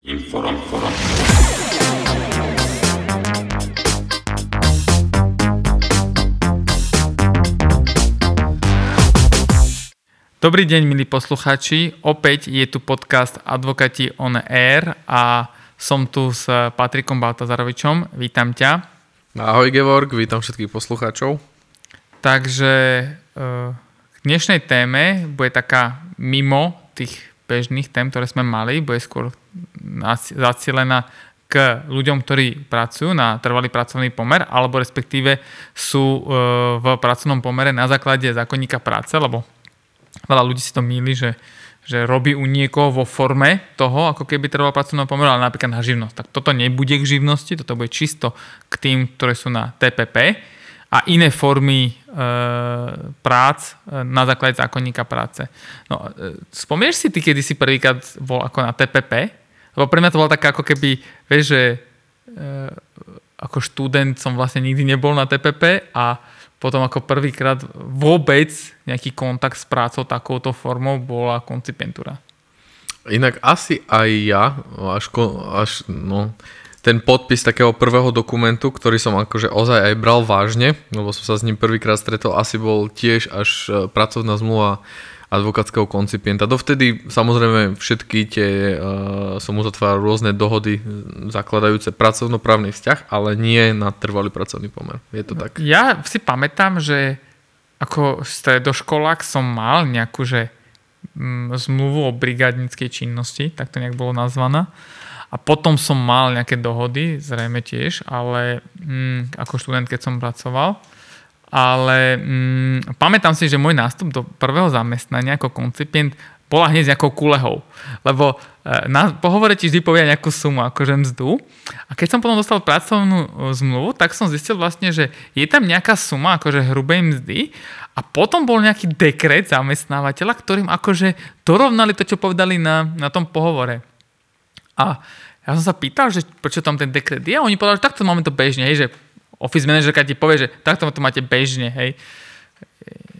Inform, inform. Dobrý deň, milí poslucháči. Opäť je tu podcast Advokati on Air a som tu s Patrikom Baltazarovičom. Vítam ťa. Ahoj Gevorg, vítam všetkých poslucháčov. Takže eh, k dnešnej téme bude taká mimo tých bežných tém, ktoré sme mali, bude skôr zacielená k ľuďom, ktorí pracujú na trvalý pracovný pomer, alebo respektíve sú eh, v pracovnom pomere na základe zákonníka práce, lebo veľa ľudí si to míli, že, že robí u niekoho vo forme toho, ako keby trval pracovného pomeru, ale napríklad na živnosť. Tak toto nebude k živnosti, toto bude čisto k tým, ktoré sú na TPP a iné formy e, prác e, na základe zákonníka práce. No, e, spomieš si ty, kedy si prvýkrát bol ako na TPP? Lebo pre mňa to bolo také ako keby, vieš, že ako študent som vlastne nikdy nebol na TPP a potom ako prvýkrát vôbec nejaký kontakt s prácou takouto formou bola koncipentúra. Inak asi aj ja, až, až no, ten podpis takého prvého dokumentu, ktorý som akože ozaj aj bral vážne, lebo som sa s ním prvýkrát stretol, asi bol tiež až e, pracovná zmluva advokátskeho koncipienta. Dovtedy samozrejme všetky tie, uh, som uzatváral rôzne dohody zakladajúce pracovnoprávny vzťah, ale nie na trvalý pracovný pomer. Je to tak? Ja si pamätám, že ako stredoškolák som mal nejakú, že mm, zmluvu o brigádnickej činnosti, tak to nejak bolo nazvaná. A potom som mal nejaké dohody, zrejme tiež, ale mm, ako študent, keď som pracoval ale mm, pamätám si, že môj nástup do prvého zamestnania ako koncipient bola hneď nejakou kulehou. Lebo e, na pohovore ti vždy povie nejakú sumu, akože mzdu. A keď som potom dostal pracovnú e, zmluvu, tak som zistil vlastne, že je tam nejaká suma akože hrubej mzdy a potom bol nejaký dekret zamestnávateľa, ktorým akože dorovnali to, čo povedali na, na tom pohovore. A ja som sa pýtal, že prečo tam ten dekret je a oni povedali, že takto máme to bežne, hej, že office manažerka ti povie, že takto to máte bežne, hej.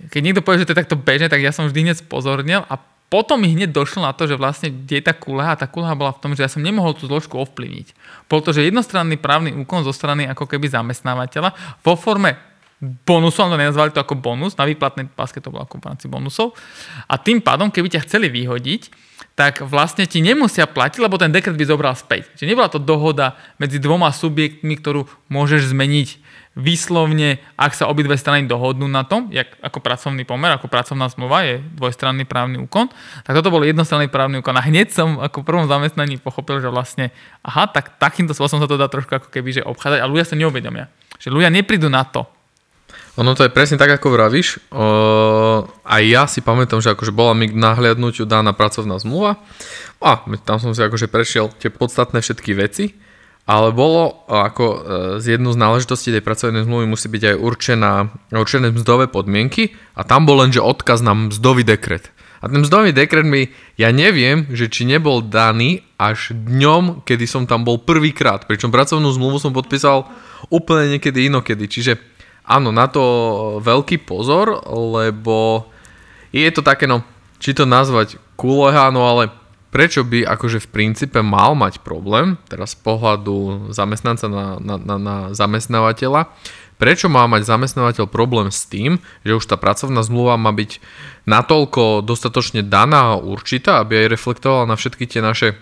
Keď niekto povie, že to je takto bežne, tak ja som vždy hneď spozornil a potom mi hneď došlo na to, že vlastne kde je tá kuleha. Tá kuleha bola v tom, že ja som nemohol tú zložku ovplyvniť. Bol to, že jednostranný právny úkon zo strany ako keby zamestnávateľa vo forme bonusu, ale nenazvali to ako bonus, na výplatnej páske to bolo ako v bonusov. A tým pádom, keby ťa chceli vyhodiť, tak vlastne ti nemusia platiť, lebo ten dekret by zobral späť. Čiže nebola to dohoda medzi dvoma subjektmi, ktorú môžeš zmeniť výslovne, ak sa obidve strany dohodnú na tom, jak, ako pracovný pomer, ako pracovná zmluva je dvojstranný právny úkon, tak toto bol jednostranný právny úkon. A hneď som ako prvom zamestnaní pochopil, že vlastne, aha, tak takýmto spôsobom sa to dá trošku ako keby že obchádzať a ľudia sa neuvedomia. Že ľudia neprídu na to, ono to je presne tak, ako vravíš. O, aj ja si pamätám, že akože bola mi k nahliadnutiu daná pracovná zmluva. A tam som si akože prešiel tie podstatné všetky veci, ale bolo ako e, z jednu z náležitostí tej pracovnej zmluvy musí byť aj určená, určené mzdové podmienky. A tam bol len, že odkaz na mzdový dekret. A ten mzdový dekret mi, ja neviem, že či nebol daný až dňom, kedy som tam bol prvýkrát, pričom pracovnú zmluvu som podpísal úplne niekedy inokedy, čiže áno, na to veľký pozor, lebo je to také, no, či to nazvať kuleha, no ale prečo by akože v princípe mal mať problém, teraz z pohľadu zamestnanca na, na, na, na zamestnávateľa, prečo má mať zamestnávateľ problém s tým, že už tá pracovná zmluva má byť natoľko dostatočne daná a určitá, aby aj reflektovala na všetky tie naše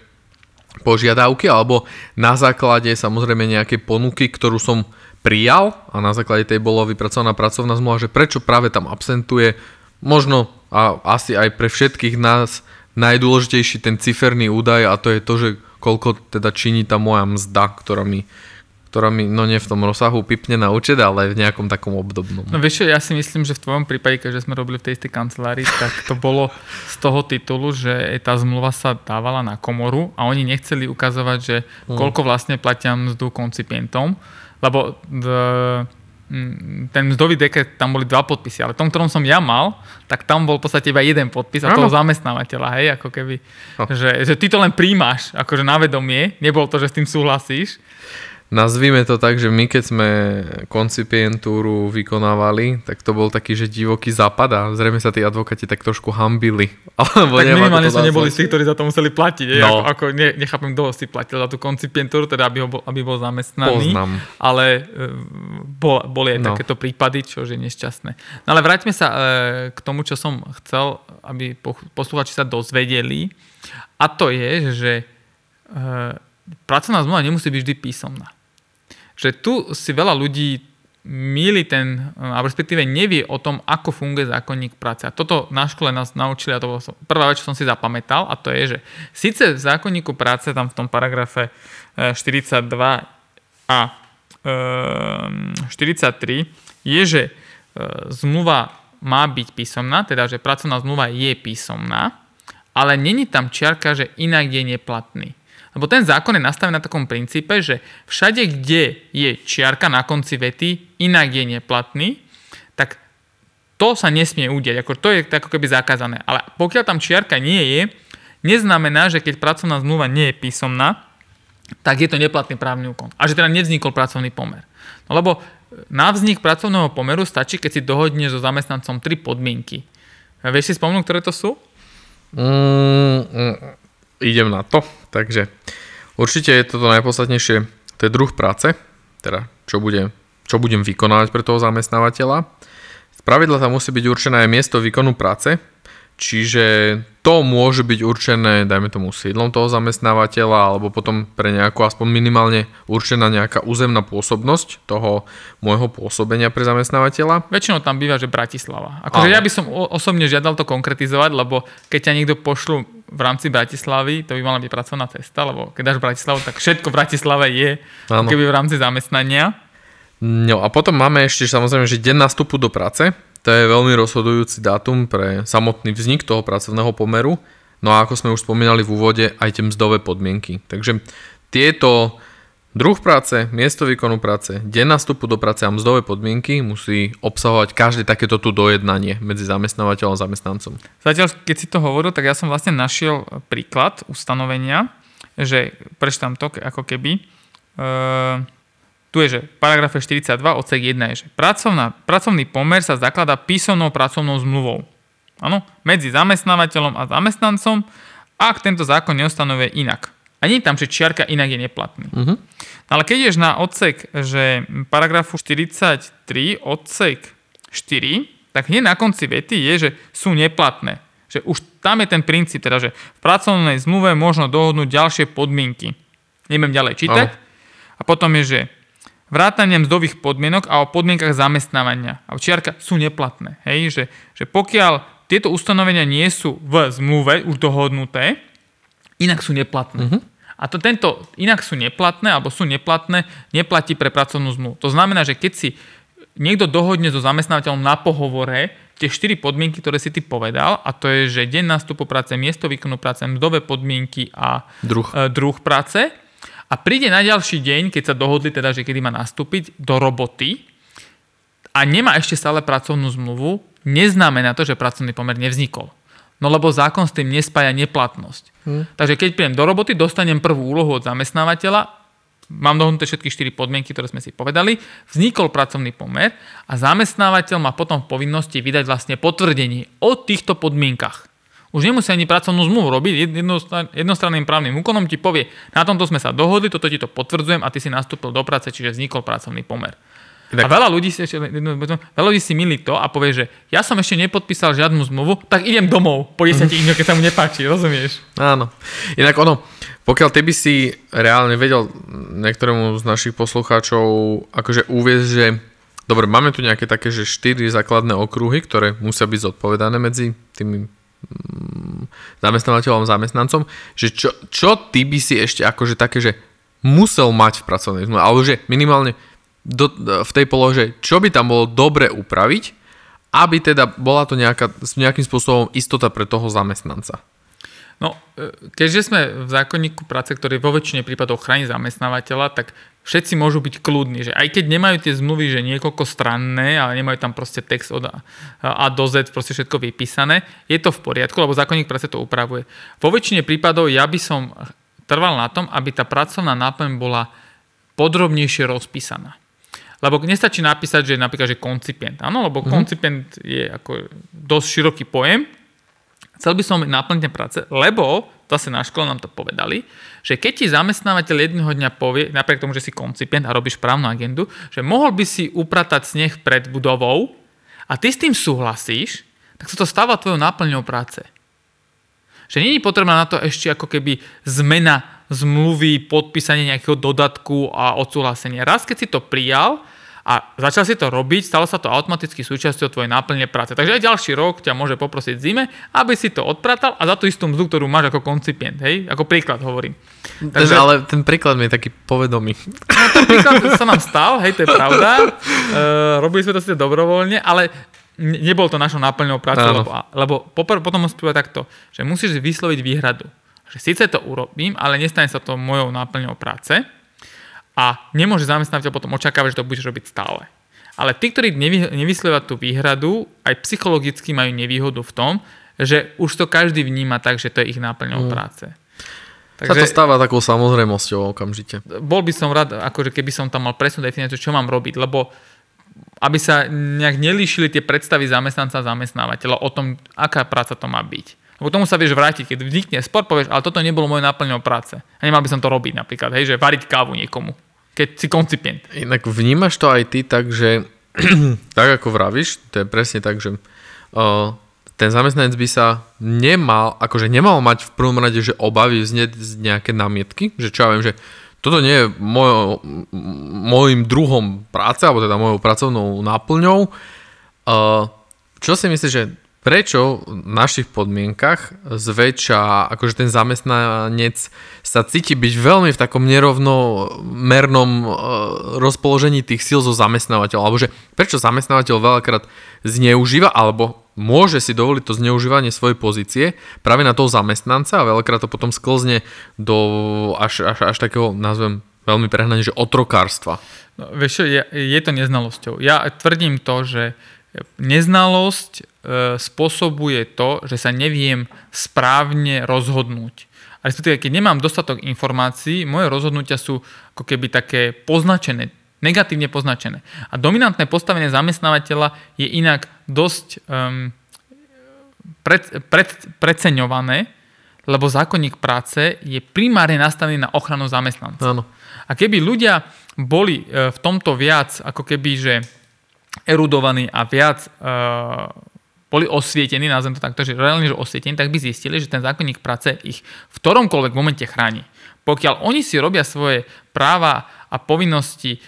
požiadavky, alebo na základe samozrejme nejakej ponuky, ktorú som prijal a na základe tej bolo vypracovaná pracovná zmluva, že prečo práve tam absentuje možno a asi aj pre všetkých nás najdôležitejší ten ciferný údaj a to je to, že koľko teda činí tá moja mzda, ktorá mi, ktorá mi, no nie v tom rozsahu pipne na účet, ale v nejakom takom obdobnom. No vieš ja si myslím, že v tvojom prípade, keďže sme robili v tej istej kancelárii, tak to bolo z toho titulu, že tá zmluva sa dávala na komoru a oni nechceli ukazovať, že hm. koľko vlastne platia mzdu koncipientom, lebo mm, ten mzdový dekret, tam boli dva podpisy, ale tom, ktorom som ja mal, tak tam bol v podstate iba jeden podpis a toho zamestnávateľa, hej, ako keby, no. že, že ty to len príjmaš, akože na vedomie, nebol to, že s tým súhlasíš. Nazvime to tak, že my keď sme koncipientúru vykonávali, tak to bol taký, že divoký západ a zrejme sa tí advokáti tak trošku hambili. Alebo tak minimálne sme neboli z tých, ktorí za to museli platiť. No. Ako, ako ne, nechápem, kto si platil za tú koncipientúru, teda aby, ho bol, aby bol zamestnaný. Poznám. Ale e, bol, boli aj no. takéto prípady, čo je nešťastné. No ale vráťme sa e, k tomu, čo som chcel, aby posluchači sa dozvedeli. A to je, že e, pracovná zmluva nemusí byť vždy písomná že tu si veľa ľudí míli ten, a respektíve nevie o tom, ako funguje zákonník práce. A toto na škole nás naučili, a to bolo prvá vec, čo som si zapamätal, a to je, že síce v zákonníku práce, tam v tom paragrafe 42 e, a 43 e, je, že e, zmluva má byť písomná, teda, že pracovná zmluva je písomná, ale není tam čiarka, že inak je neplatný. Lebo ten zákon je nastavený na takom princípe, že všade, kde je čiarka na konci vety, inak je neplatný, tak to sa nesmie udiať. Ako to je ako keby zakázané. Ale pokiaľ tam čiarka nie je, neznamená, že keď pracovná zmluva nie je písomná, tak je to neplatný právny úkon. A že teda nevznikol pracovný pomer. No lebo na vznik pracovného pomeru stačí, keď si dohodne so zamestnancom tri podmienky. Vieš si spomnúť, ktoré to sú? Mm, mm, idem na to. Takže určite je toto najpodstatnejšie, to je druh práce, teda čo, bude, čo budem vykonávať pre toho zamestnávateľa. Z pravidla tam musí byť určené aj miesto výkonu práce, čiže to môže byť určené, dajme tomu, sídlom toho zamestnávateľa, alebo potom pre nejakú aspoň minimálne určená nejaká územná pôsobnosť toho môjho pôsobenia pre zamestnávateľa. Väčšinou tam býva, že Bratislava. Akože ja by som osobne žiadal to konkretizovať, lebo keď ťa niekto pošlu v rámci Bratislavy, to by mala byť pracovná cesta, lebo keď dáš Bratislavu, tak všetko v Bratislave je, ano. keby v rámci zamestnania. No a potom máme ešte samozrejme, že deň nastupu do práce, to je veľmi rozhodujúci dátum pre samotný vznik toho pracovného pomeru. No a ako sme už spomínali v úvode, aj tie mzdové podmienky. Takže tieto druh práce, miesto výkonu práce, deň nastupu do práce a mzdové podmienky musí obsahovať každé takéto tu dojednanie medzi zamestnávateľom a zamestnancom. Zatiaľ, keď si to hovoril, tak ja som vlastne našiel príklad ustanovenia, že prečítam to ako keby. Uh, tu je, že paragrafe 42 odsek 1 je, že pracovná, pracovný pomer sa zakladá písomnou pracovnou zmluvou. Áno, medzi zamestnávateľom a zamestnancom, ak tento zákon neustanovuje inak. A nie je tam, že čiarka inak je neplatný. Uh-huh. Ale keď ješ na odsek, že paragrafu 43 odsek 4, tak hneď na konci vety je, že sú neplatné. Že už tam je ten princíp, teda, že v pracovnej zmluve možno dohodnúť ďalšie podmienky. Nebudem ďalej čítať. Uh-huh. A potom je, že vrátanie mzdových podmienok a o podmienkach zamestnávania. A čiarka sú neplatné. Hej? Že, že pokiaľ tieto ustanovenia nie sú v zmluve už dohodnuté, inak sú neplatné. Uh-huh. A to tento inak sú neplatné alebo sú neplatné, neplatí pre pracovnú zmluvu. To znamená, že keď si niekto dohodne so zamestnávateľom na pohovore tie štyri podmienky, ktoré si ty povedal, a to je, že deň nástupu práce, miesto výkonu práce, mzdové podmienky a druh, e, druh práce, a príde na ďalší deň, keď sa dohodli teda, že kedy má nastúpiť do roboty a nemá ešte stále pracovnú zmluvu, neznamená to, že pracovný pomer nevznikol. No lebo zákon s tým nespája neplatnosť. Hmm. Takže keď prídem do roboty, dostanem prvú úlohu od zamestnávateľa, mám dohodnuté všetky 4 podmienky, ktoré sme si povedali, vznikol pracovný pomer a zamestnávateľ má potom v povinnosti vydať vlastne potvrdenie o týchto podmienkach. Už nemusí ani pracovnú zmluvu robiť, jednostranným právnym úkonom ti povie, na tomto sme sa dohodli, toto ti to potvrdzujem a ty si nastúpil do práce, čiže vznikol pracovný pomer. Tak. A veľa ľudí, si ešte, veľa ľudí si milí to a povie, že ja som ešte nepodpísal žiadnu zmluvu, tak idem domov po 10 dňoch, keď sa mu nepáči, rozumieš? Áno. Inak ono, pokiaľ ty by si reálne vedel niektorému z našich poslucháčov akože uviezť, že dobre, máme tu nejaké také, že 4 základné okruhy, ktoré musia byť zodpovedané medzi tými Mm, zamestnávateľom, zamestnancom, že čo, čo ty by si ešte akože také, že musel mať v pracovnej zmluve, alebo že minimálne do, v tej polohe, čo by tam bolo dobre upraviť, aby teda bola to nejaká, nejakým spôsobom istota pre toho zamestnanca. No, e, keďže sme v zákonníku práce, ktorý vo väčšine prípadov chráni zamestnávateľa, tak všetci môžu byť kľudní, že aj keď nemajú tie zmluvy, že niekoľko stranné, ale nemajú tam proste text od a do Z, proste všetko vypísané, je to v poriadku, lebo zákonník práce to upravuje. Vo väčšine prípadov ja by som trval na tom, aby tá pracovná náplň bola podrobnejšie rozpísaná. Lebo nestačí napísať, že napríklad, že koncipient. Áno, lebo mm-hmm. koncipient je ako dosť široký pojem. Chcel by som naplniť práce, lebo zase na škole nám to povedali, že keď ti zamestnávateľ jedného dňa povie, napriek tomu, že si koncipient a robíš právnu agendu, že mohol by si upratať sneh pred budovou a ty s tým súhlasíš, tak sa to stáva tvojou náplňou práce. Že není potrebná na to ešte ako keby zmena zmluvy, podpísanie nejakého dodatku a odsúhlasenie. Raz, keď si to prijal a začal si to robiť, stalo sa to automaticky súčasťou tvojej náplne práce. Takže aj ďalší rok ťa môže poprosiť zime, aby si to odpratal a za tú istú mzdu, ktorú máš ako koncipient. Hej? Ako príklad hovorím. Takže, ale ten príklad mi je taký povedomý. No, ten príklad sa nám stal, hej, to je pravda. Uh, robili sme to si dobrovoľne, ale nebol to našou náplňou práce, lebo, lebo popr- potom spôsobuje takto, že musíš vysloviť výhradu že síce to urobím, ale nestane sa to mojou náplňou práce a nemôže zamestnávateľ potom očakávať, že to budeš robiť stále. Ale tí, ktorí nevy, tú výhradu, aj psychologicky majú nevýhodu v tom, že už to každý vníma tak, že to je ich náplňou mm. práce. Takže, sa to stáva takou samozrejmosťou okamžite. Bol by som rád, akože keby som tam mal presnú definíciu, čo mám robiť, lebo aby sa nejak nelíšili tie predstavy zamestnanca a zamestnávateľa o tom, aká práca to má byť. Lebo tomu sa vieš vrátiť, keď vznikne spor, povieš, ale toto nebolo moje náplňou práce. A nemal by som to robiť napríklad, hej, že variť kávu niekomu, keď si koncipient. Inak vnímaš to aj ty tak, že tak ako vravíš, to je presne tak, že uh, ten zamestnanec by sa nemal, akože nemal mať v prvom rade, že obavy znieť z nejaké námietky, že čo ja viem, že toto nie je môj, môjim druhom práce, alebo teda mojou pracovnou náplňou. Uh, čo si myslíš, že prečo v našich podmienkach zväčša, akože ten zamestnanec sa cíti byť veľmi v takom nerovnomernom e, rozpoložení tých síl zo zamestnávateľa, alebo že prečo zamestnávateľ veľakrát zneužíva, alebo môže si dovoliť to zneužívanie svojej pozície práve na toho zamestnanca a veľakrát to potom sklzne do až, až, až takého, nazvem veľmi prehnane, že otrokárstva. No, vieš, je, je to neznalosťou. Ja tvrdím to, že Neznalosť e, spôsobuje to, že sa neviem správne rozhodnúť. A respektíve, keď nemám dostatok informácií, moje rozhodnutia sú ako keby také poznačené, negatívne poznačené. A dominantné postavenie zamestnávateľa je inak dosť um, pred, pred, preceňované, lebo zákonník práce je primárne nastavený na ochranu zamestnanca. Áno. A keby ľudia boli e, v tomto viac, ako keby, že erudovaní a viac uh, boli osvietení, nazvem to takto, že reálne, že osvietení, tak by zistili, že ten zákonník práce ich v ktoromkoľvek momente chráni. Pokiaľ oni si robia svoje práva a povinnosti e,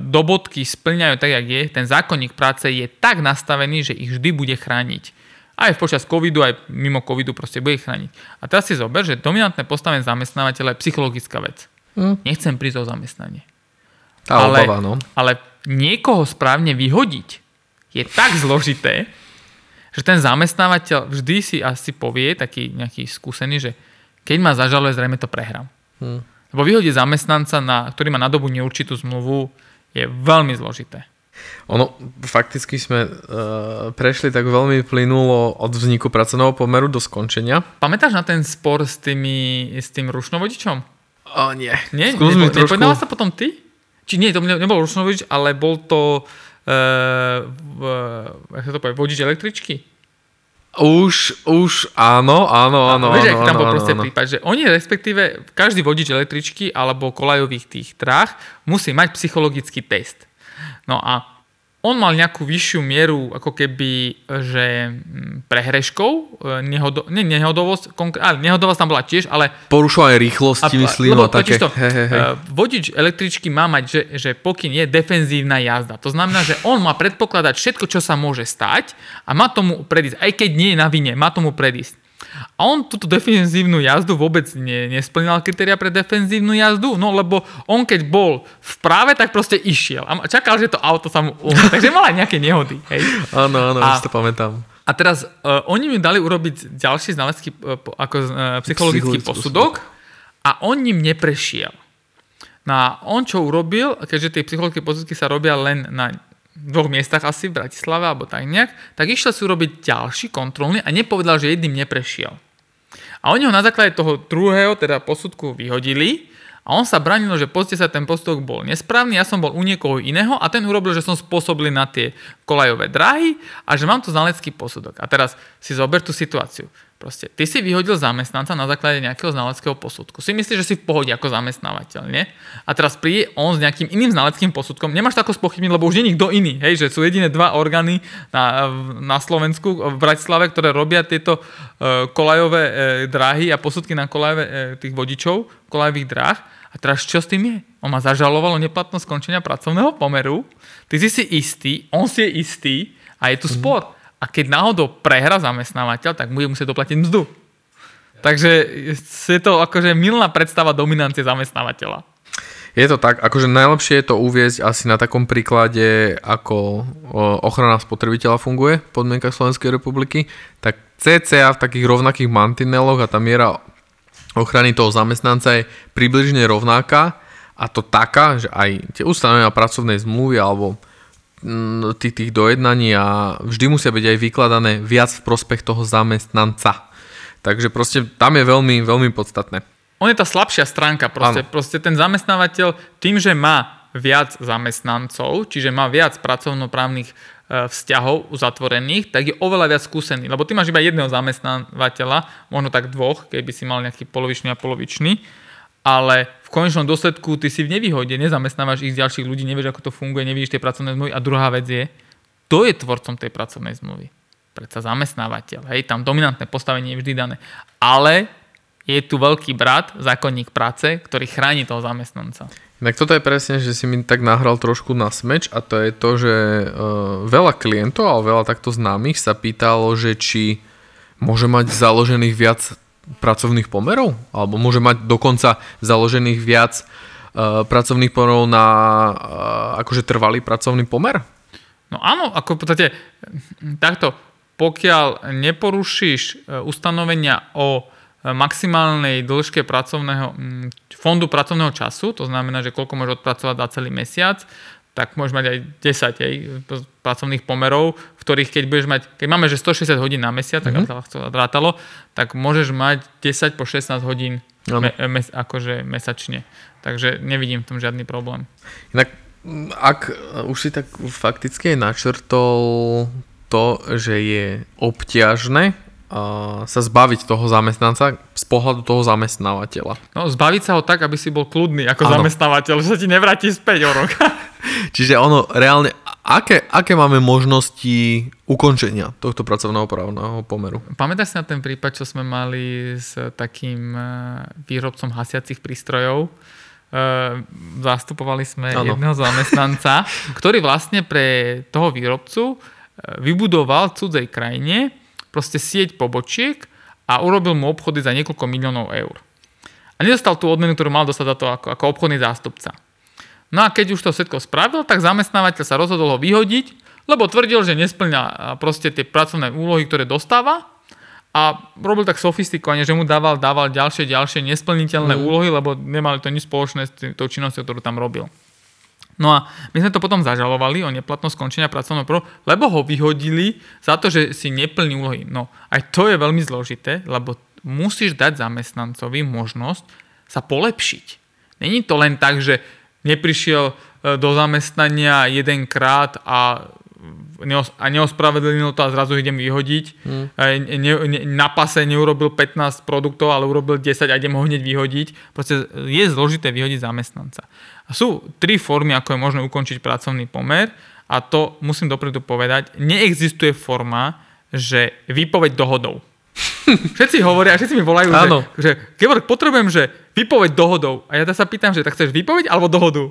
do bodky splňajú tak, jak je, ten zákonník práce je tak nastavený, že ich vždy bude chrániť. Aj počas covidu, aj mimo covidu proste bude chrániť. A teraz si zober, že dominantné postavenie zamestnávateľa je psychologická vec. Hm. Nechcem prísť o zamestnanie. Tá ale, obava, no. ale niekoho správne vyhodiť je tak zložité, že ten zamestnávateľ vždy si asi povie, taký nejaký skúsený, že keď ma zažaluje, zrejme to prehrám. Hmm. Lebo vyhodiť zamestnanca, na, ktorý má na dobu neurčitú zmluvu, je veľmi zložité. Ono, fakticky sme uh, prešli tak veľmi plynulo od vzniku pracovného pomeru do skončenia. Pamätáš na ten spor s, tými, s tým rušnovodičom? O, nie. Nie? Skús Nepo, trošku... sa potom ty? Či nie, to nebol Rusnovič, ale bol to, uh, uh, to povie, vodič električky. Už, už, áno, áno, áno. Vieš, áno, tam bol áno, proste áno. prípad, že oni respektíve, každý vodič električky alebo kolajových tých dráh musí mať psychologický test. No a on mal nejakú vyššiu mieru ako keby, že mm, prehreškov, e, nehodo, ne, nehodovosť, konkr- ale nehodovosť tam bola tiež, ale... Porušovanie rýchlosti, a, myslím, lebo, také. To, he, he, he. Vodič električky má mať, že, že pokyn je defenzívna jazda. To znamená, že on má predpokladať všetko, čo sa môže stať a má tomu predísť. Aj keď nie je na vine, má tomu predísť. A on túto defenzívnu jazdu vôbec ne, nesplňal kritéria pre defenzívnu jazdu, no lebo on keď bol v práve, tak proste išiel a čakal, že to auto sa mu umie. Takže mal aj nejaké nehody. Hej. Áno, áno, už to pamätám. A teraz uh, oni mi dali urobiť ďalší znalecký uh, ako, uh, psychologický posudok a on ním neprešiel. No a on čo urobil, keďže tie psychologické posudky sa robia len na dvoch miestach asi v Bratislave alebo tak nejak, tak išiel si urobiť ďalší kontrolný a nepovedal, že jedným neprešiel. A oni ho na základe toho druhého, teda posudku vyhodili A on sa branil, že pozrite sa, ten posudok bol nesprávny, ja som bol u niekoho iného a ten urobil, že som spôsobil na tie kolajové dráhy a že mám tu znalecký posudok. A teraz si zober tú situáciu. Proste, ty si vyhodil zamestnanca na základe nejakého znaleckého posudku. Si myslíš, že si v pohode ako zamestnávateľ, nie? A teraz príde on s nejakým iným znaleckým posudkom. Nemáš to ako spochybniť, lebo už nie je nikto iný. Hej, že sú jediné dva orgány na, na Slovensku, v Bratislave, ktoré robia tieto uh, kolajové uh, dráhy a posudky na kolajové uh, tých vodičov, kolajových dráh. A teraz čo s tým je? On ma zažaloval o neplatnosť skončenia pracovného pomeru. Ty si si istý, on si je istý a je tu mm. A keď náhodou prehra zamestnávateľ, tak bude musieť doplatiť mzdu. Takže je to akože milná predstava dominancie zamestnávateľa. Je to tak, akože najlepšie je to uviezť asi na takom príklade, ako ochrana spotrebiteľa funguje v podmienkach Slovenskej republiky, tak CCA v takých rovnakých mantineloch a tá miera ochrany toho zamestnanca je približne rovnaká a to taká, že aj tie ustanovenia pracovnej zmluvy alebo tých, tých dojednaní a vždy musia byť aj vykladané viac v prospech toho zamestnanca. Takže proste tam je veľmi, veľmi podstatné. On je tá slabšia stránka, proste, proste ten zamestnávateľ tým, že má viac zamestnancov, čiže má viac pracovnoprávnych e, vzťahov uzatvorených, tak je oveľa viac skúsený. Lebo ty máš iba jedného zamestnávateľa, možno tak dvoch, keby si mal nejaký polovičný a polovičný ale v konečnom dôsledku ty si v nevýhode, nezamestnávaš ich ďalších ľudí, nevieš, ako to funguje, nevidíš tie pracovné zmluvy. A druhá vec je, kto je tvorcom tej pracovnej zmluvy? Predsa zamestnávateľ, hej, tam dominantné postavenie je vždy dané. Ale je tu veľký brat, zákonník práce, ktorý chráni toho zamestnanca. Tak toto je presne, že si mi tak nahral trošku na smeč a to je to, že uh, veľa klientov, ale veľa takto známych sa pýtalo, že či môže mať založených viac pracovných pomerov? Alebo môže mať dokonca založených viac uh, pracovných pomerov na uh, akože trvalý pracovný pomer? No áno, ako v podstate takto, pokiaľ neporušíš uh, ustanovenia o maximálnej dĺžke pracovného, fondu pracovného času, to znamená, že koľko môžeš odpracovať za celý mesiac, tak môžeš mať aj 10 aj, pracovných pomerov, v ktorých keď budeš mať, keď máme, že 160 hodín na mesiac, tak mm-hmm. rátalo, tak môžeš mať 10 po 16 hodín me, mes, akože mesačne. Takže nevidím v tom žiadny problém. Inak, ak už si tak fakticky načrtol to, že je obťažné sa zbaviť toho zamestnanca z pohľadu toho zamestnávateľa. No, zbaviť sa ho tak, aby si bol kľudný ako ano. zamestnávateľ, že sa ti nevráti späť o rok. Čiže ono reálne, aké, aké máme možnosti ukončenia tohto pracovného právneho pomeru? Pamätáš si na ten prípad, čo sme mali s takým e, výrobcom hasiacich prístrojov? E, zastupovali sme ano. jedného zamestnanca, ktorý vlastne pre toho výrobcu e, vybudoval v cudzej krajine proste sieť pobočiek a urobil mu obchody za niekoľko miliónov eur. A nedostal tú odmenu, ktorú mal dostať za to ako, ako obchodný zástupca. No a keď už to všetko spravil, tak zamestnávateľ sa rozhodol ho vyhodiť, lebo tvrdil, že nesplňa proste tie pracovné úlohy, ktoré dostáva a robil tak sofistikovane, že mu dával, dával ďalšie, ďalšie nesplniteľné mm. úlohy, lebo nemali to nič spoločné s tou činnosťou, ktorú tam robil. No a my sme to potom zažalovali o neplatnosť skončenia pracovného prvo, lebo ho vyhodili za to, že si neplní úlohy. No aj to je veľmi zložité, lebo musíš dať zamestnancovi možnosť sa polepšiť. Není to len tak, že neprišiel e, do zamestnania jedenkrát a a neospravedlnil to a zrazu idem vyhodiť. Hmm. Ne, ne, na pase neurobil 15 produktov, ale urobil 10 a idem ho hneď vyhodiť. Proste je zložité vyhodiť zamestnanca. A sú tri formy, ako je možné ukončiť pracovný pomer a to musím dopredu povedať, neexistuje forma, že výpoveď dohodou. Všetci hovoria, všetci mi volajú, Áno. že, že Georg, potrebujem, že výpoveď dohodou. A ja sa pýtam, že tak chceš výpoveď alebo dohodu?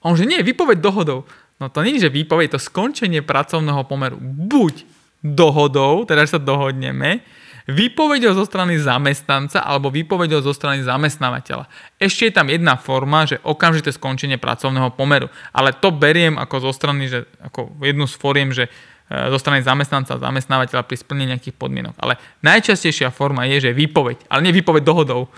A on, že nie, výpoveď dohodou. No to nie je, že výpoveď, to skončenie pracovného pomeru. Buď dohodou, teda sa dohodneme, výpovedou zo strany zamestnanca alebo výpovedou zo strany zamestnávateľa. Ešte je tam jedna forma, že okamžité skončenie pracovného pomeru. Ale to beriem ako zo strany, že ako jednu z foriem, že e, zo strany zamestnanca a zamestnávateľa pri splnení nejakých podmienok. Ale najčastejšia forma je, že výpoveď, ale nie výpoveď dohodou.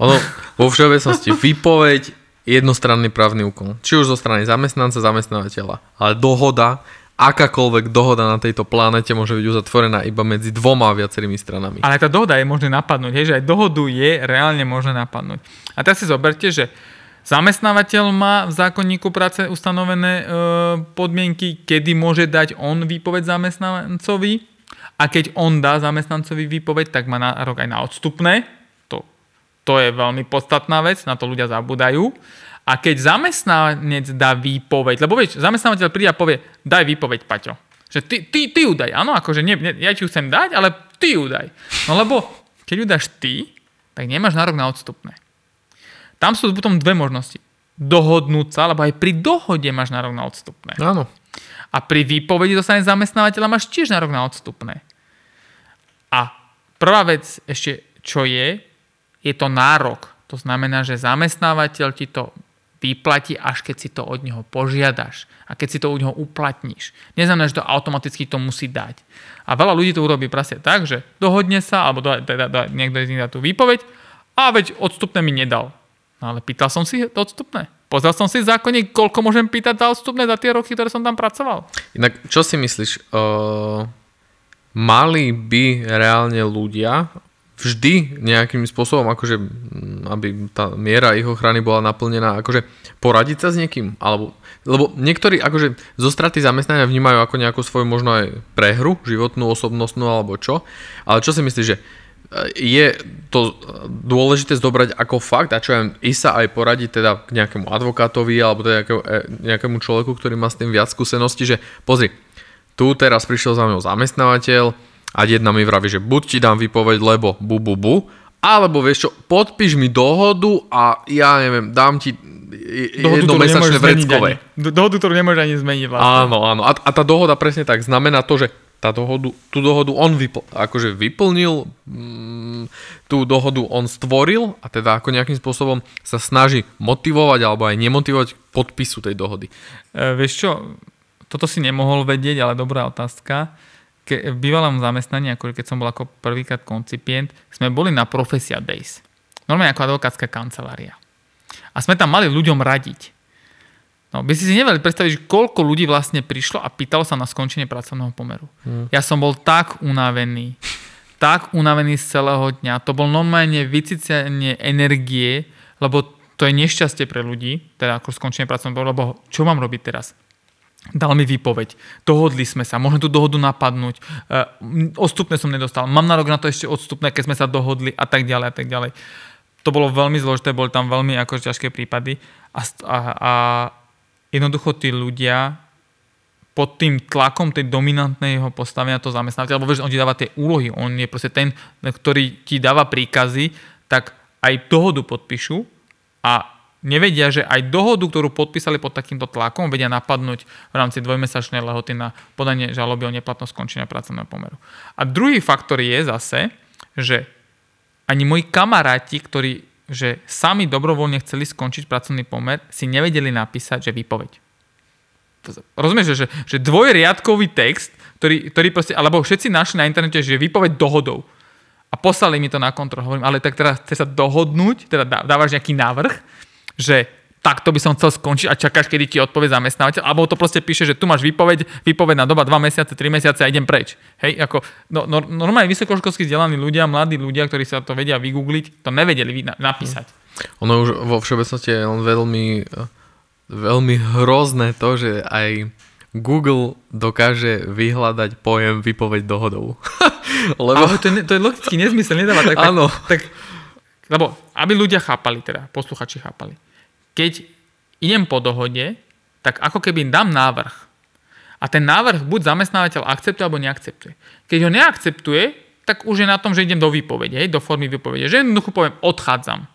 Ono, vo všeobecnosti výpoveď jednostranný právny úkon. Či už zo strany zamestnanca, zamestnávateľa. Ale dohoda, akákoľvek dohoda na tejto planete môže byť uzatvorená iba medzi dvoma a viacerými stranami. Ale tá dohoda je možné napadnúť, hej, že aj dohodu je reálne možné napadnúť. A teraz si zoberte, že Zamestnávateľ má v zákonníku práce ustanovené e, podmienky, kedy môže dať on výpoveď zamestnancovi a keď on dá zamestnancovi výpoveď, tak má nárok aj na odstupné. To, je veľmi podstatná vec, na to ľudia zabudajú. A keď zamestnanec dá výpoveď, lebo vieš, zamestnávateľ príde a povie, daj výpoveď, Paťo. Že ty, ty, ty ju daj, áno, akože nie, nie, ja ti ju chcem dať, ale ty ju daj. No lebo keď ju dáš ty, tak nemáš nárok na odstupné. Tam sú potom dve možnosti. Dohodnúť sa, lebo aj pri dohode máš nárok na odstupné. Áno. A pri výpovedi dostane zamestnávateľa máš tiež nárok na odstupné. A prvá vec ešte, čo je, je to nárok. To znamená, že zamestnávateľ ti to vyplatí, až keď si to od neho požiadaš a keď si to od neho uplatníš. Neznamená, že to automaticky to musí dať. A veľa ľudí to urobí presne tak, že dohodne sa, alebo do, teda, do, niekto z nich dá tú výpoveď a veď odstupné mi nedal. No ale pýtal som si to odstupné. Pozrel som si zákonník, koľko môžem pýtať za odstupné za tie roky, ktoré som tam pracoval. Inak, čo si myslíš? Uh, mali by reálne ľudia vždy nejakým spôsobom, akože, aby tá miera ich ochrany bola naplnená, akože poradiť sa s niekým? Alebo, lebo niektorí akože zo straty zamestnania vnímajú ako nejakú svoju možno aj prehru, životnú, osobnostnú alebo čo. Ale čo si myslíš, že e, je to dôležité zobrať ako fakt a čo ja i sa aj poradiť teda k nejakému advokátovi alebo teda nejakému, e, človeku, ktorý má s tým viac skúseností, že pozri, tu teraz prišiel za mnou zamestnávateľ, a jedna mi vraví, že buď ti dám vypoveď, lebo bu, bu, bu, alebo vieš čo, podpíš mi dohodu a ja neviem, dám ti jednomesačné vreckové. Dohodu, ktorú nemôžeš ani zmeniť vlastne. Áno, áno. A, a tá dohoda presne tak znamená to, že tá dohodu, tú dohodu on vypl, akože vyplnil, mm, tú dohodu on stvoril a teda ako nejakým spôsobom sa snaží motivovať alebo aj nemotivovať podpisu tej dohody. E, vieš čo, toto si nemohol vedieť, ale dobrá otázka ke, v bývalom zamestnaní, ako keď som bol ako prvýkrát koncipient, sme boli na Profesia Days. Normálne ako advokátska kancelária. A sme tam mali ľuďom radiť. No, by si si nevedeli predstaviť, koľko ľudí vlastne prišlo a pýtalo sa na skončenie pracovného pomeru. Hmm. Ja som bol tak unavený, tak unavený z celého dňa. To bol normálne vycicenie energie, lebo to je nešťastie pre ľudí, teda ako skončenie pracovného pomeru, lebo čo mám robiť teraz? Dal mi výpoveď, dohodli sme sa, môžem tú dohodu napadnúť, uh, odstupné som nedostal, mám nárok na to ešte odstupné, keď sme sa dohodli a tak ďalej a tak ďalej. To bolo veľmi zložité, boli tam veľmi ako ťažké prípady. A, a, a jednoducho tí ľudia pod tým tlakom tej dominantného postavenia toho zamestnávateľa, lebo vieš, on ti dáva tie úlohy, on je proste ten, ktorý ti dáva príkazy, tak aj dohodu podpíšu a nevedia, že aj dohodu, ktorú podpísali pod takýmto tlakom, vedia napadnúť v rámci dvojmesačnej lehoty na podanie žaloby o neplatnosť skončenia pracovného pomeru. A druhý faktor je zase, že ani moji kamaráti, ktorí že sami dobrovoľne chceli skončiť pracovný pomer, si nevedeli napísať, že výpoveď. Rozumieš, že, že dvojriadkový text, ktorý, ktorý proste, alebo všetci našli na internete, že výpoveď dohodou. A poslali mi to na kontrolu. Hovorím, ale tak teraz chce sa dohodnúť, teda dávaš nejaký návrh, že takto by som chcel skončiť a čakáš, kedy ti odpovie zamestnávateľ, alebo to proste píše, že tu máš výpoveď, výpoveď na doba 2 mesiace, 3 mesiace a idem preč. Hej, ako, no, no, normálne vysokoškolsky vzdelaní ľudia, mladí ľudia, ktorí sa to vedia vygoogliť, to nevedeli napísať. Ono už vo všeobecnosti je len veľmi, veľmi hrozné to, že aj Google dokáže vyhľadať pojem výpoveď dohodou. Lebo... Ale to, je, to je logicky nezmysel, nedáva tak, Áno. tak, tak lebo aby ľudia chápali, teda posluchači chápali. Keď idem po dohode, tak ako keby dám návrh. A ten návrh buď zamestnávateľ akceptuje alebo neakceptuje. Keď ho neakceptuje, tak už je na tom, že idem do výpovede, do formy výpovede. Že jednoducho poviem, odchádzam.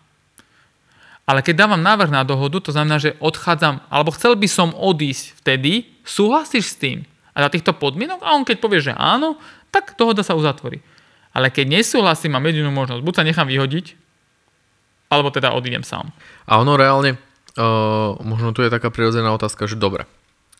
Ale keď dávam návrh na dohodu, to znamená, že odchádzam, alebo chcel by som odísť vtedy, súhlasíš s tým a za týchto podmienok a on keď povie, že áno, tak dohoda sa uzatvorí. Ale keď nesúhlasím, mám jedinú možnosť, buď sa nechám vyhodiť, alebo teda odídem sám. A ono reálne, uh, možno tu je taká prirodzená otázka, že dobre,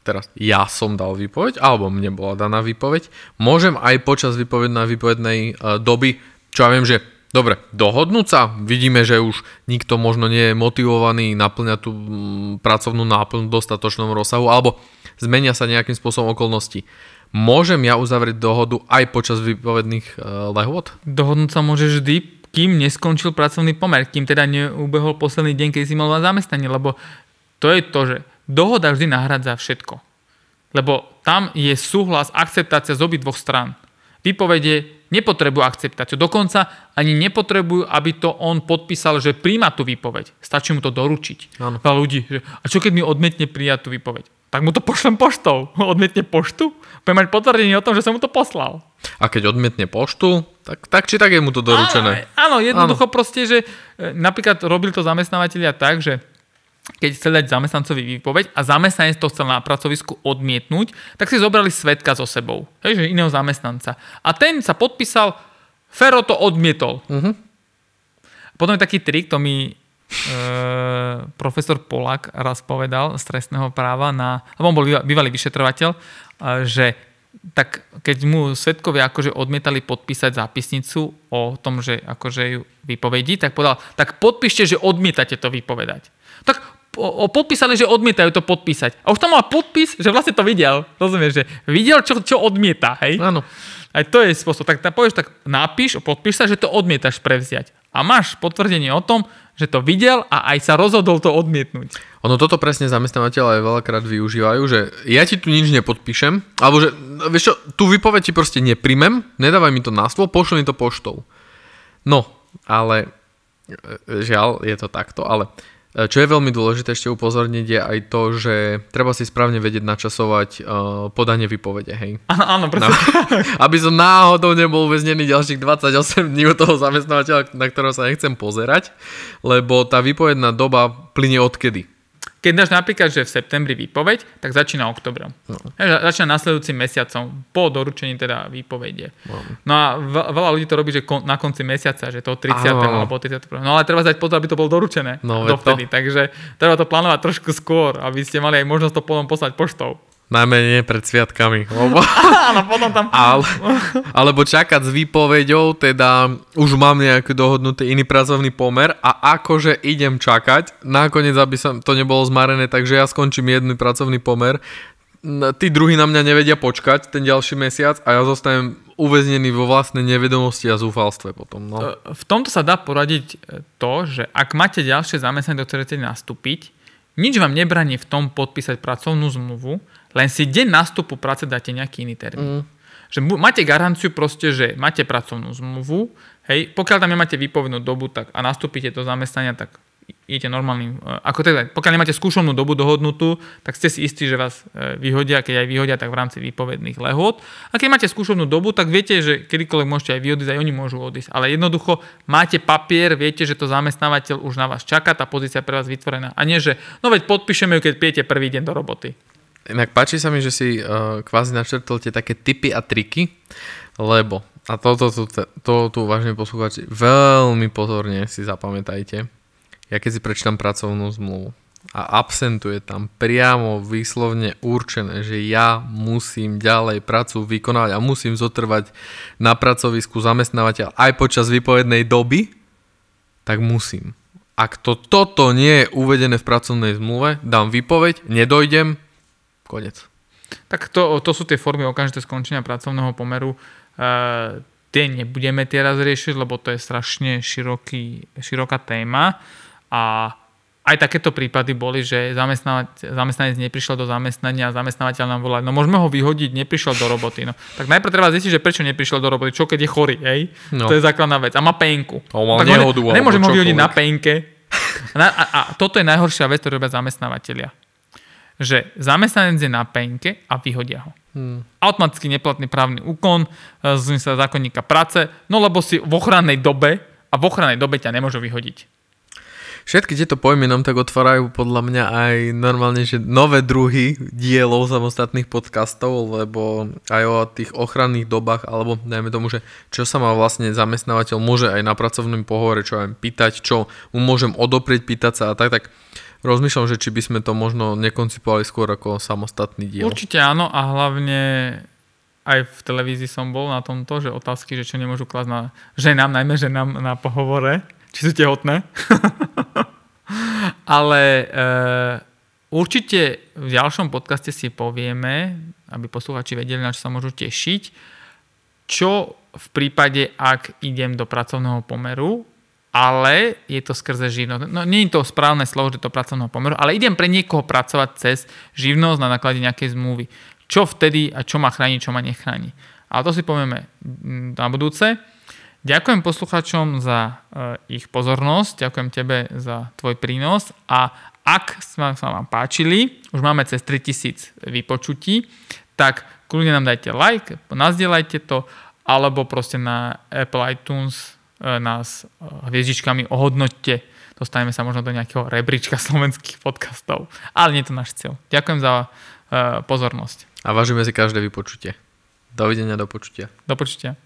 teraz ja som dal výpoveď, alebo mne bola daná výpoveď, môžem aj počas výpovednej výpovednej uh, doby, čo ja viem, že dobre, dohodnúť sa, vidíme, že už nikto možno nie je motivovaný naplňať tú mm, pracovnú náplň v dostatočnom rozsahu, alebo zmenia sa nejakým spôsobom okolností. Môžem ja uzavrieť dohodu aj počas výpovedných uh, lehôd? Dohodnúť sa môžeš vždy, kým neskončil pracovný pomer, kým teda neubehol posledný deň, keď si mal zamestnanie, lebo to je to, že dohoda vždy nahradza všetko. Lebo tam je súhlas, akceptácia z obi dvoch strán. Výpovede nepotrebujú akceptáciu. Dokonca ani nepotrebujú, aby to on podpísal, že príjma tú výpoveď. Stačí mu to doručiť. Veľa ľudí, že a čo keď mi odmietne prijať tú výpoveď? Tak mu to pošlem poštou. Odmietne poštu? Budem mať potvrdenie o tom, že som mu to poslal. A keď odmietne poštu, tak, tak či tak je mu to doručené. Áno, áno jednoducho áno. proste, že e, napríklad robili to zamestnávateľia tak, že keď chcel dať zamestnancovi výpoveď a zamestnanec to chcel na pracovisku odmietnúť, tak si zobrali svetka so sebou, hej, že iného zamestnanca. A ten sa podpísal, Fero to odmietol. Uh-huh. Potom je taký trik, to mi profesor Polak raz povedal z trestného práva, na, on bol bývalý vyšetrovateľ, e, že tak keď mu svetkovia akože odmietali podpísať zápisnicu o tom, že akože ju vypovedí, tak povedal, tak podpíšte, že odmietate to vypovedať. Tak o, podpísali, že odmietajú to podpísať. A už tam mal podpis, že vlastne to videl. Rozumieš, že videl, čo, čo odmieta, hej? Áno. Aj to je spôsob. Tak, tak povieš, tak napíš, podpíš sa, že to odmietaš prevziať. A máš potvrdenie o tom, že to videl a aj sa rozhodol to odmietnúť. Ono toto presne zamestnávateľe aj veľakrát využívajú, že ja ti tu nič nepodpíšem, alebo že, vieš čo, tú vypoveď ti proste neprimem, nedávaj mi to na stôl, pošli mi to poštou. No, ale e, žiaľ, je to takto, ale čo je veľmi dôležité ešte upozorniť je aj to, že treba si správne vedieť načasovať uh, podanie vypovede, hej. Áno, áno, Na, aby som náhodou nebol uväznený ďalších 28 dní u toho zamestnávateľa, na ktorého sa nechcem pozerať, lebo tá výpovedná doba plyne odkedy. Keď dáš napríklad, že v septembri výpoveď, tak začína oktobrom. No. Začína nasledujúcim mesiacom po doručení teda výpovede. No, no a veľa ľudí to robí, že kon, na konci mesiaca, že to 30. Áno. alebo 31. No ale treba zdať pozor, aby to bolo doručené no, dovtedy. To. Takže treba to plánovať trošku skôr, aby ste mali aj možnosť to potom poslať poštou. Najmä nie pred sviatkami. Lebo... Áno, potom tam... Ale, alebo čakať s výpovedou, teda už mám nejaký dohodnutý iný pracovný pomer a akože idem čakať, nakoniec, aby sa to nebolo zmarené, takže ja skončím jedný pracovný pomer, tí druhí na mňa nevedia počkať ten ďalší mesiac a ja zostanem uväznený vo vlastnej nevedomosti a zúfalstve potom. No. V tomto sa dá poradiť to, že ak máte ďalšie zamestnanie, do ktoré chcete nastúpiť, nič vám nebraní v tom podpísať pracovnú zmluvu, len si deň nástupu práce dáte nejaký iný termín. Mm. Že máte garanciu proste, že máte pracovnú zmluvu, hej, pokiaľ tam nemáte výpovednú dobu tak, a nastúpite do zamestnania, tak idete normálnym, e, ako teda, pokiaľ nemáte skúšovnú dobu dohodnutú, tak ste si istí, že vás e, vyhodia, keď aj vyhodia, tak v rámci výpovedných lehôd. A keď máte skúšovnú dobu, tak viete, že kedykoľvek môžete aj vyhodíť, aj oni môžu odísť. Ale jednoducho máte papier, viete, že to zamestnávateľ už na vás čaká, tá pozícia pre vás vytvorená. A nie, že no veď podpíšeme ju, keď pijete prvý deň do roboty. Inak páči sa mi, že si uh, kvázi načrtol tie také typy a triky, lebo, a toto tu, to, to, tu vážne poslúchači, veľmi pozorne si zapamätajte, ja keď si prečítam pracovnú zmluvu a absentuje tam priamo výslovne určené, že ja musím ďalej prácu vykonávať a musím zotrvať na pracovisku zamestnávateľ aj počas vypovednej doby, tak musím. Ak to toto nie je uvedené v pracovnej zmluve, dám výpoveď, nedojdem, Konec. Tak to, to sú tie formy okamžité skončenia pracovného pomeru. Uh, tie nebudeme teraz riešiť, lebo to je strašne široký, široká téma a aj takéto prípady boli, že zamestnanec neprišiel do zamestnania a zamestnávateľ nám volá, no môžeme ho vyhodiť, neprišiel do roboty. No, tak najprv treba zistiť, že prečo neprišiel do roboty, čo keď je chorý, hej? No. To je základná vec. A má penku. No, tak nehodu, nemôžem ho vyhodiť na penke. A, a, a toto je najhoršia vec, ktorú robia zamestnávateľia že zamestnanec je na penke a vyhodia ho. Hmm. Automaticky neplatný právny úkon e, z zákonníka práce, no lebo si v ochrannej dobe a v ochrannej dobe ťa nemôžu vyhodiť. Všetky tieto pojmy nám tak otvárajú podľa mňa aj normálne, že nové druhy dielov samostatných podcastov, lebo aj o tých ochranných dobách, alebo dajme tomu, že čo sa má vlastne zamestnávateľ môže aj na pracovnom pohovore, čo aj pýtať, čo mu môžem odoprieť, pýtať sa a tak, tak Rozmýšľam, že či by sme to možno nekoncipovali skôr ako samostatný diel. Určite áno a hlavne aj v televízii som bol na tomto, že otázky, že čo nemôžu klasť na ženám, najmä ženám na pohovore, či sú tehotné. Ale e, určite v ďalšom podcaste si povieme, aby posluchači vedeli, na čo sa môžu tešiť. čo v prípade, ak idem do pracovného pomeru, ale je to skrze živnosť. No nie je to správne slovo, že to pracovného pomeru, ale idem pre niekoho pracovať cez živnosť na náklade nejakej zmluvy. Čo vtedy a čo ma chráni, čo ma nechráni. Ale to si povieme mm, na budúce. Ďakujem posluchačom za uh, ich pozornosť, ďakujem tebe za tvoj prínos a ak sa vám páčili, už máme cez 3000 vypočutí, tak kľudne nám dajte like, nazdieľajte to, alebo proste na Apple iTunes nás uh, hviezdičkami ohodnoťte. Dostaneme sa možno do nejakého rebríčka slovenských podcastov. Ale nie je to náš cieľ. Ďakujem za pozornosť. A vážime si každé vypočutie. Dovidenia, do počutia. Do počutia.